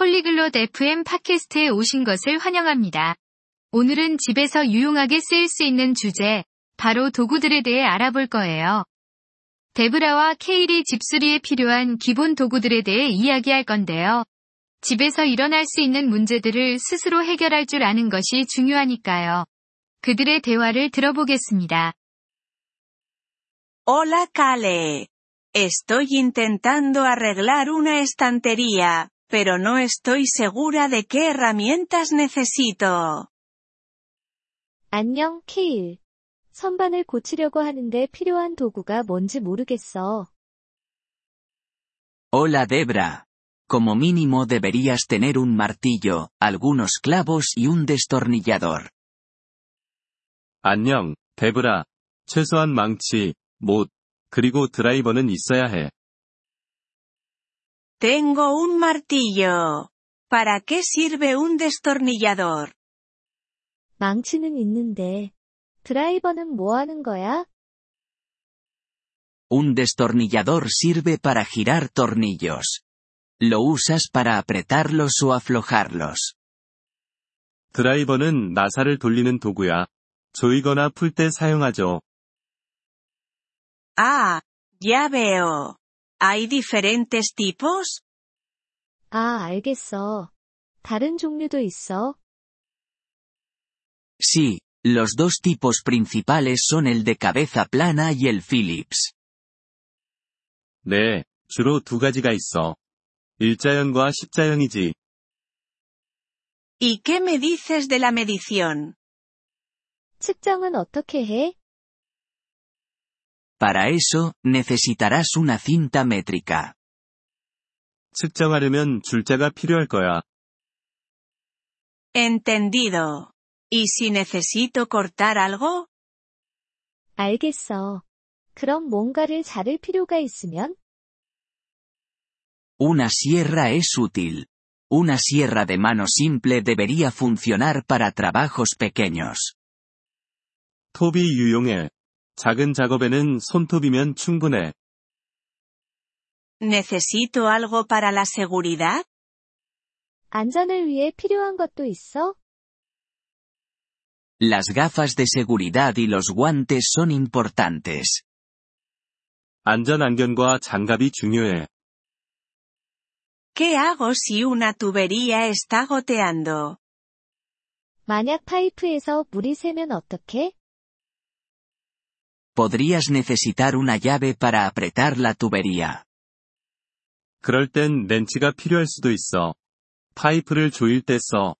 폴리글롯 FM 팟캐스트에 오신 것을 환영합니다. 오늘은 집에서 유용하게 쓰일 수 있는 주제, 바로 도구들에 대해 알아볼 거예요. 데브라와 케일이 집수리에 필요한 기본 도구들에 대해 이야기할 건데요. 집에서 일어날 수 있는 문제들을 스스로 해결할 줄 아는 것이 중요하니까요. 그들의 대화를 들어보겠습니다. Hola Kale. Estoy intentando arreglar una estantería, pero no estoy segura de qué herramientas necesito. 안녕, 케일. 선반을 고치려고 하는데 필요한 도구가 뭔지 모르겠어. Hola Debra. Como mínimo deberías tener un martillo, algunos clavos y un destornillador. 안녕, 데브라. 최소한 망치, 못, 그리고 드라이버는 있어야 해. Tengo un martillo. ¿Para qué sirve un destornillador? 망치는 있는데. 드라이버는 뭐 하는 거야? Un destornillador sirve para girar tornillos. Lo usas para apretarlos o aflojarlos. 드라이버는 나사를 돌리는 도구야. 조이거나 풀 때 사용하죠. Ah, ya veo. ¿Hay diferentes tipos? 아, 알겠어. 다른 종류도 있어. Sí, los dos tipos principales son el de cabeza plana y el Phillips. 네, 주로 두 가지가 있어. 일자형과 십자형이지. ¿Y qué me dices de la medición? 측정은 어떻게 해? Para eso, necesitarás una cinta métrica. 측정하려면 줄자가 필요할 거야. Entendido. ¿Y si necesito cortar algo? 알겠어. 그럼 뭔가를 자를 필요가 있으면? Una sierra es útil. Una sierra de mano simple debería funcionar para trabajos pequeños. 톱이 유용해. 작은 작업에는 손톱이면 충분해. ¿Necesito algo para la seguridad? 안전을 위해 필요한 것도 있어? Las gafas de seguridad y los guantes son importantes. 안전 안경과 장갑이 중요해. ¿Qué hago si una tubería está goteando? 만약 파이프에서 물이 새면 어떡해? Podrías necesitar una llave para apretar la tubería. 그럴 땐 렌치가 필요할 수도 있어. 파이프를 조일 때 써.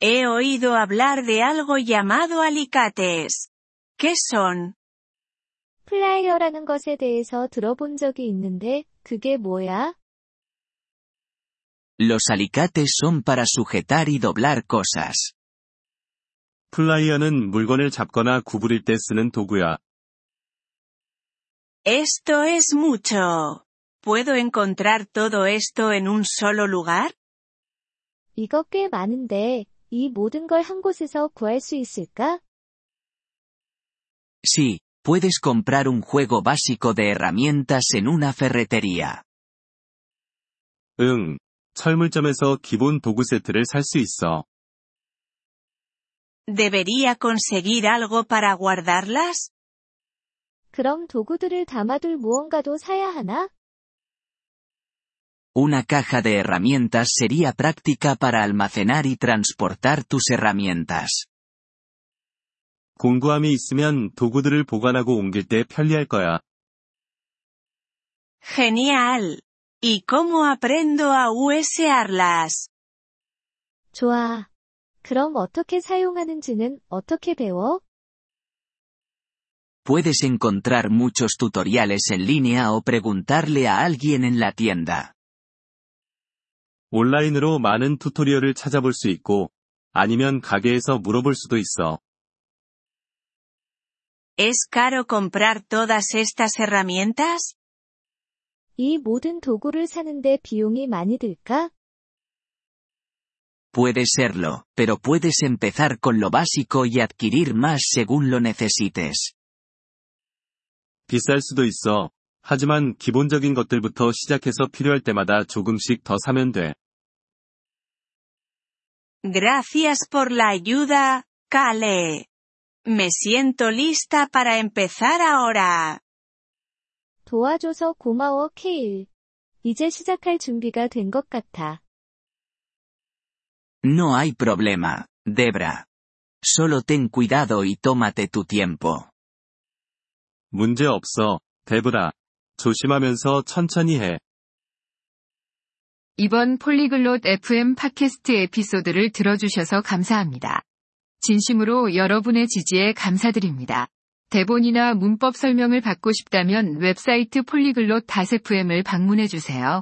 He oído hablar de algo llamado alicates. ¿Qué son? 플라이어라는 것에 대해서 들어본 적이 있는데, 그게 뭐야? Los alicates son para sujetar y doblar cosas. 플라이어는 물건을 잡거나 구부릴 때 쓰는 도구야. Esto es mucho. ¿Puedo encontrar todo esto en un solo lugar? 이거 꽤 많은데, 이 모든 걸 한 곳에서 구할 수 있을까? Sí, puedes comprar un juego básico de herramientas en una ferretería. 응. 철물점에서 기본 도구 세트를 살 수 있어. ¿Debería conseguir algo para guardarlas? 그럼 도구들을 담아둘 무언가도 사야 하나? Una caja de herramientas sería práctica para almacenar y transportar tus herramientas. 공구함이 있으면 도구들을 보관하고 옮길 때 편리할 거야. Genial. ¿Y cómo aprendo a usarlas? 좋아. 그럼 어떻게 사용하는지는 어떻게 배워? Puedes encontrar muchos tutoriales en línea o preguntarle a alguien en la tienda. 온라인으로 많은 튜토리얼을 찾아볼 수 있고, 아니면 가게에서 물어볼 수도 있어. ¿Es caro comprar todas estas herramientas? 이 모든 도구를 사는데 비용이 많이 들까? Puede serlo, pero puedes empezar con lo básico y adquirir más según lo necesites. 비쌀 수도 있어. 하지만 기본적인 것들부터 시작해서 필요할 때마다 조금씩 더 사면 돼. Gracias por la ayuda, Kale. Me siento lista para empezar ahora. 도와줘서 고마워, 케일. 이제 시작할 준비가 된 것 같아. No hay problema, Debra. Solo ten cuidado y tómate tu tiempo. 문제 없어, 데브라. 조심하면서 천천히 해. 이번 폴리글롯 FM 팟캐스트 에피소드를 들어주셔서 감사합니다. 진심으로 여러분의 지지에 감사드립니다. 대본이나 문법 설명을 받고 싶다면 웹사이트 폴리글롯 FM을 방문해주세요.